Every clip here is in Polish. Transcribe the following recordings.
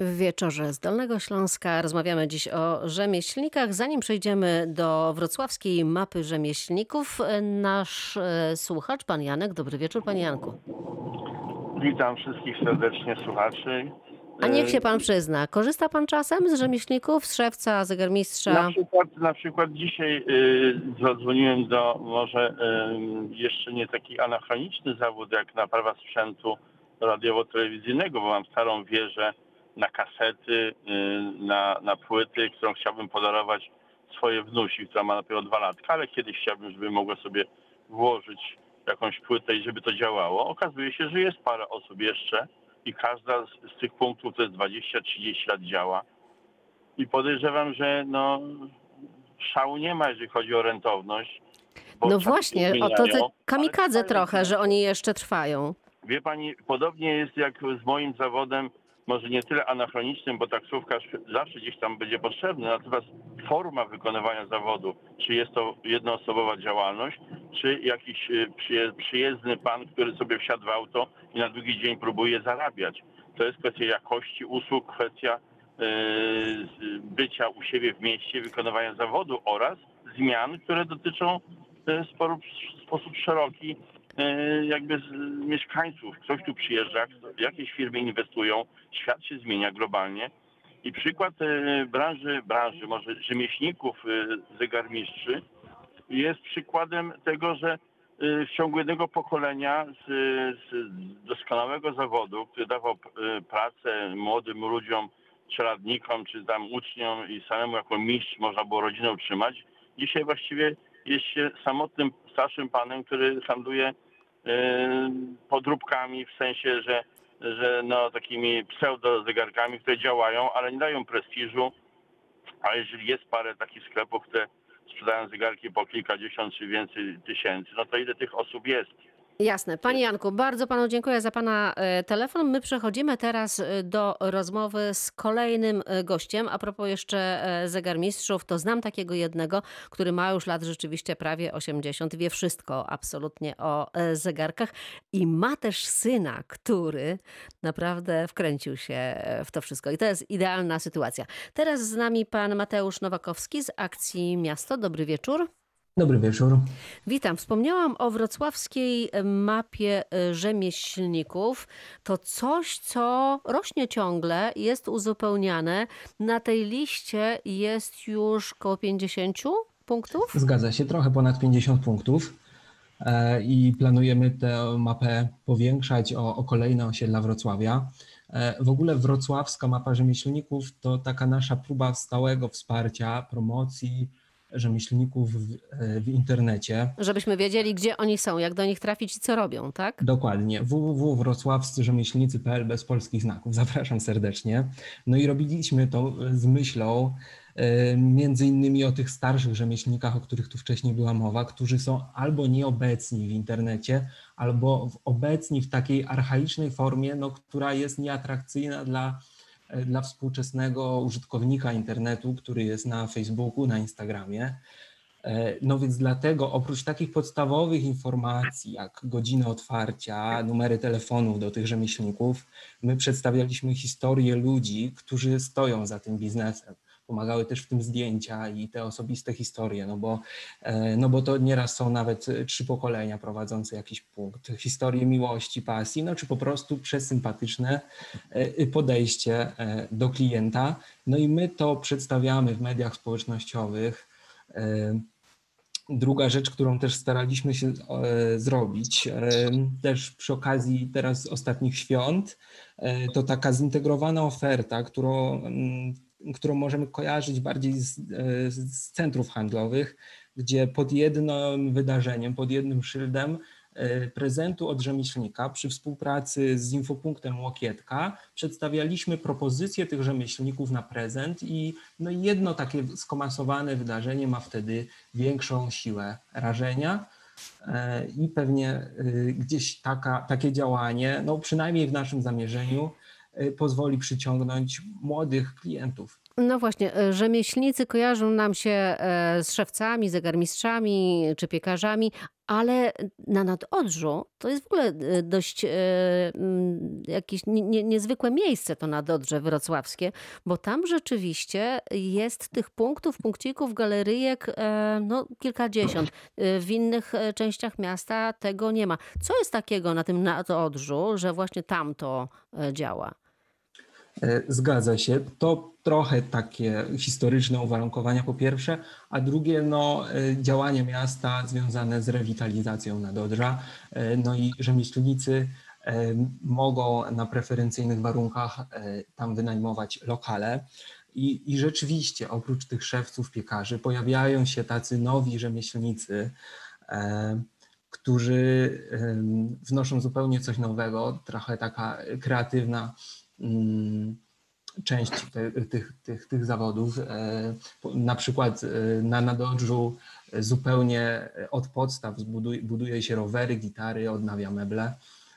W wieczorze z Dolnego Śląska rozmawiamy dziś o rzemieślnikach. Zanim przejdziemy do wrocławskiej mapy rzemieślników, nasz e, słuchacz, pan Janek. Dobry wieczór, panie Janku. Witam wszystkich serdecznie słuchaczy. A niech E, się pan przyzna, korzysta pan czasem z rzemieślników, z szewca, Na zegarmistrza? przykład, na przykład dzisiaj y, zadzwoniłem do może y, jeszcze nie taki anachroniczny zawód jak naprawa sprzętu radiowo-telewizyjnego, bo mam starą wieżę na kasety, y, na, na płyty, którą chciałbym podarować swojej wnusi, która ma dopiero dwa latka, ale kiedyś chciałbym, żeby mogła sobie włożyć jakąś płytę i żeby to działało. Okazuje się, że jest parę osób jeszcze i każda z, z tych punktów to jest 20-30 lat działa. I podejrzewam, że no, szału nie ma, jeżeli chodzi o rentowność. No właśnie, o to te kamikadze trochę, że oni jeszcze trwają. Wie pani, podobnie jest jak z moim zawodem, może nie tyle anachronicznym, bo taksówkarz zawsze gdzieś tam będzie potrzebny, natomiast forma wykonywania zawodu, czy jest to jednoosobowa działalność, czy jakiś y, przyje- przyjezdny pan, który sobie wsiadł w auto i na drugi dzień próbuje zarabiać. To jest kwestia jakości usług, kwestia y, bycia u siebie w mieście, wykonywania zawodu oraz zmian, które dotyczą y, w sposób szeroki jakby z mieszkańców. Ktoś tu przyjeżdża, jakieś firmy inwestują, świat się zmienia globalnie. I przykład y, branży, branży może rzemieślników, y, zegarmistrzy jest przykładem tego, że w ciągu jednego pokolenia z, z doskonałego zawodu, który dawał pracę młodym ludziom, czeladnikom, czy tam uczniom i samemu jako mistrz można było rodzinę utrzymać, dzisiaj właściwie jest się samotnym starszym panem, który handluje podróbkami w sensie, że, że no, takimi pseudo-zegarkami, które działają, ale nie dają prestiżu. A jeżeli jest parę takich sklepów, które sprzedają zegarki po kilkadziesiąt czy więcej tysięcy, no to ile tych osób jest? Jasne. Panie Janku, bardzo panu dziękuję za pana e, telefon. My przechodzimy teraz e, do rozmowy z kolejnym e, gościem. A propos jeszcze zegarmistrzów, to znam takiego jednego, który ma już lat rzeczywiście prawie 80, wie wszystko absolutnie o zegarkach i ma też syna, który naprawdę wkręcił się w to wszystko. I to jest idealna sytuacja. Teraz z nami pan Mateusz Nowakowski z akcji Miasto. Dobry wieczór. Dobry wieczór. Witam. Wspomniałam o wrocławskiej mapie e, rzemieślników. To coś, co rośnie ciągle, jest uzupełniane. Na tej liście jest już około 50 punktów. Zgadza się, trochę ponad 50 punktów e, i planujemy tę mapę powiększać o, o kolejne osiedla Wrocławia. E, W ogóle wrocławska mapa rzemieślników to taka nasza próba stałego wsparcia, promocji rzemieślników w, e, w internecie. Żebyśmy wiedzieli, gdzie oni są, jak do nich trafić i co robią, tak? Dokładnie. www.wrocławscy-rzemieślnicy.pl bez polskich znaków. Zapraszam serdecznie. No i robiliśmy to z myślą e, między innymi o tych starszych rzemieślnikach, o których tu wcześniej była mowa, którzy są albo nieobecni w internecie, albo obecni w takiej archaicznej formie, no, która jest nieatrakcyjna dla, e, dla współczesnego użytkownika internetu, który jest na Facebooku, na Instagramie. E, No więc dlatego oprócz takich podstawowych informacji jak godziny otwarcia, numery telefonów do tych rzemieślników, my przedstawialiśmy historię ludzi, którzy stoją za tym biznesem. Pomagały też w tym zdjęcia i te osobiste historie, no bo, e, no bo to nieraz są nawet e, trzy pokolenia prowadzące jakiś punkt. Historie miłości, pasji, no czy po prostu przesympatyczne e, podejście e, do klienta. No i my to przedstawiamy w mediach społecznościowych. Druga rzecz, którą też staraliśmy się zrobić, też przy okazji teraz ostatnich świąt, to taka zintegrowana oferta, którą, mm, którą możemy kojarzyć bardziej z, e, z centrów handlowych, gdzie pod jednym wydarzeniem, pod jednym szyldem e, prezentu od rzemieślnika przy współpracy z infopunktem Łokietka przedstawialiśmy propozycje tych rzemieślników na prezent i no jedno takie skomasowane wydarzenie ma wtedy większą siłę rażenia e, i pewnie gdzieś taka, takie działanie, no przynajmniej w naszym zamierzeniu, pozwoli przyciągnąć młodych klientów. No właśnie, e, rzemieślnicy kojarzą nam się e, z szewcami, zegarmistrzami czy piekarzami, Ale na Nadodrzu to jest w ogóle dość mm, jakieś nie, nie, niezwykłe miejsce to Nadodrze wrocławskie, bo tam rzeczywiście jest tych punktów, punkcików, galeryjek no, kilkadziesiąt. W innych częściach miasta tego nie ma. Co jest takiego na tym Nadodrzu, że właśnie tam to działa? E, Zgadza się. To trochę takie historyczne uwarunkowania po pierwsze, a drugie no, e, działanie miasta związane z rewitalizacją Nadodrza. E, No i rzemieślnicy mogą na preferencyjnych warunkach tam wynajmować lokale. I, I rzeczywiście oprócz tych szewców, piekarzy pojawiają się tacy nowi rzemieślnicy, którzy wnoszą zupełnie coś nowego, trochę taka kreatywna część te, tych, tych, tych zawodów. E, Na przykład e, na Nadodrzu zupełnie od podstaw buduje się rowery, gitary, odnawia meble.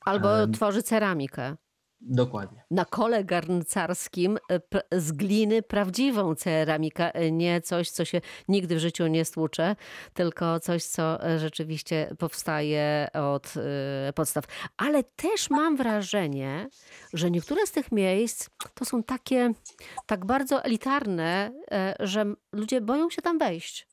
Albo tworzy ceramikę. Dokładnie. na kole garncarskim e, z gliny prawdziwą ceramikę, e, nie coś, co się nigdy w życiu nie stłucze, tylko coś, co e, rzeczywiście powstaje od podstaw. Ale też mam wrażenie, że niektóre z tych miejsc to są takie tak bardzo elitarne, że ludzie boją się tam wejść.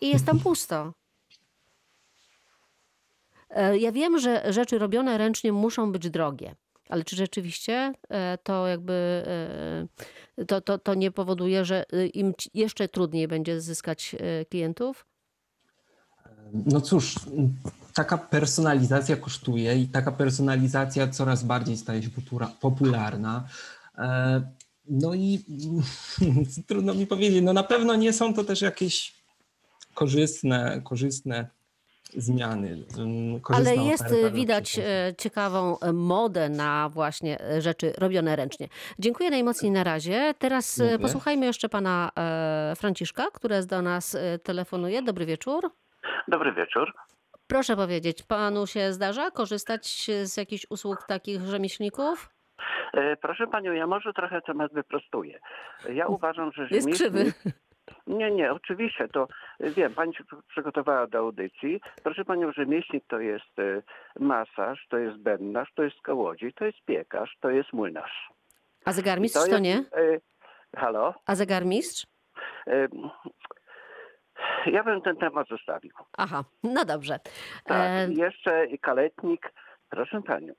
I jest tam pusto. Ja wiem, że rzeczy robione ręcznie muszą być drogie, ale czy rzeczywiście e, to jakby e, to, to, to nie powoduje, że e, im jeszcze trudniej będzie zyskać e, klientów? No cóż, taka personalizacja kosztuje i taka personalizacja coraz bardziej staje się popularna. No i trudno mi powiedzieć, no na pewno nie są to też jakieś korzystne, korzystne zmiany. mm, Ale jest dla widać e, ciekawą e, modę na właśnie rzeczy robione ręcznie. Dziękuję najmocniej na razie. Teraz Dziękuję. posłuchajmy jeszcze pana Franciszka, który do nas telefonuje. Dobry wieczór. Dobry wieczór. Proszę powiedzieć, panu się zdarza korzystać z jakichś usług takich rzemieślników? Proszę panią, ja może trochę temat wyprostuję. Ja uważam, że Jest krzywy. rzemieślnik- Nie, nie, oczywiście, to wiem, pani się przygotowała do audycji. Proszę panią, rzemieślnik to jest e, masaż, to jest bębnarz, to jest kołodziej, to jest piekarz, to jest młynarz. A zegarmistrz to, jest, nie? e, Halo? A zegarmistrz? E, Ja bym ten temat zostawił. Aha, no dobrze. Tak, E, jeszcze i kaletnik. Proszę panią.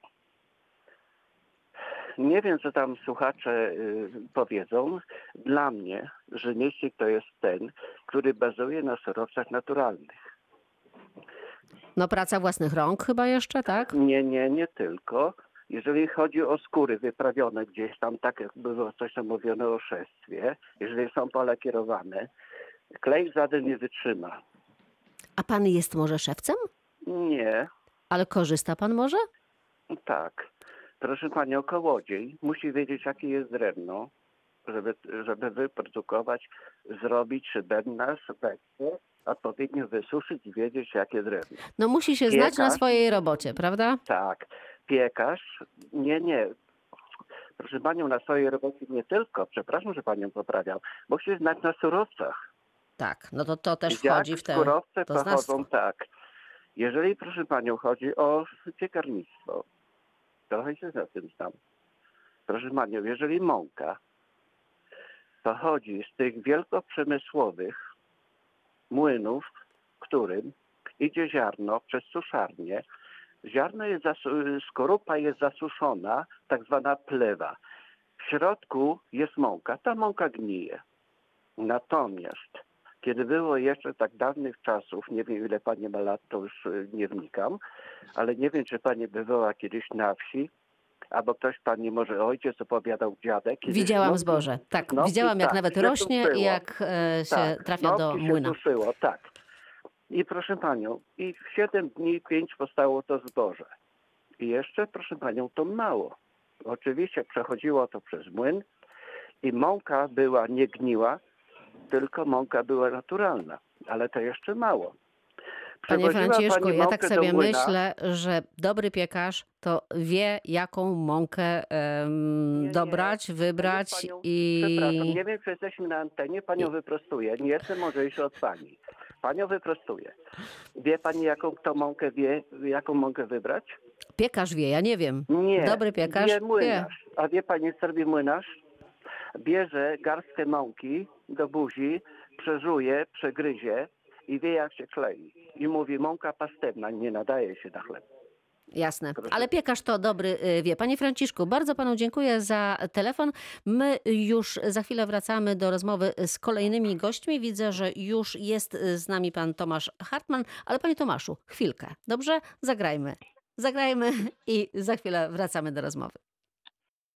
Nie wiem, co tam słuchacze y, powiedzą. Dla mnie rzemieślnik to jest ten, który bazuje na surowcach naturalnych. no praca własnych rąk chyba jeszcze, tak? Nie, nie, nie tylko. Jeżeli chodzi o skóry wyprawione gdzieś tam, tak jak było coś tam mówione o szestwie, jeżeli są polakierowane, klej żaden nie wytrzyma. A pan jest może szewcem? Nie, Ale korzysta pan może? Tak. Proszę panią, kołodziej musi wiedzieć, jakie jest drewno, żeby, żeby wyprodukować, zrobić bębnarz, weksel, odpowiednio wysuszyć i wiedzieć, jakie drewno. No musi się znać na Piekarz. swojej robocie, prawda? Tak. Piekarz, nie, nie. Proszę panią, na swojej robocie nie tylko, przepraszam, że panią poprawiam, musi znać na surowcach. Tak, no to to też Jak wchodzi w tę surowce to pochodzą tak. Jeżeli, proszę panią, chodzi o piekarnictwo, trochę się na tym znam. Proszę panią, jeżeli mąka pochodzi z tych wielkoprzemysłowych młynów, którym idzie ziarno przez suszarnię, ziarno jest skorupa jest zasuszona, tak zwana plewa. W środku jest mąka, ta mąka gnije. Natomiast kiedy było jeszcze tak dawnych czasów, nie wiem ile pani ma lat, to już y, nie wnikam, ale nie wiem, czy pani bywała kiedyś na wsi, albo ktoś pani może ojciec opowiadał dziadek. Widziałam zboże. Tak, widziałam jak tak, nawet rośnie i jak e, się Tak, trafia do i się młyna. suszyło, tak. I proszę panią, i w 7 dni, 5 powstało to zboże. I jeszcze, proszę panią, to mało. Oczywiście przechodziło to przez młyn i mąka była nie gniła, tylko mąka była naturalna. Ale to jeszcze mało. Panie Franciszku, pani ja tak sobie myślę, że dobry piekarz to wie, jaką mąkę em, Nie, nie. dobrać, wybrać Panią, i... Przepraszam, nie wiem, czy jesteśmy na antenie, panią wyprostuję. Nie jestem mądrzejszy od pani. Panią wyprostuję. Wie pani, jaką kto mąkę wie, jaką mąkę wybrać? Piekarz wie, ja nie wiem. Nie. Dobry piekarz Wie wie. młynarz. A wie pani, co robi młynarz? Bierze garstkę mąki do buzi, przeżuje, przegryzie i wie, jak się klei. I mówi, mąka pastewna nie nadaje się na chleb. Jasne, ale piekarz to dobry y, wie. Panie Franciszku, bardzo panu dziękuję za telefon. My już za chwilę wracamy do rozmowy z kolejnymi gośćmi. Widzę, że już jest z nami pan Tomasz Hartman, ale panie Tomaszu, chwilkę. Dobrze? Zagrajmy. Zagrajmy i za chwilę wracamy do rozmowy.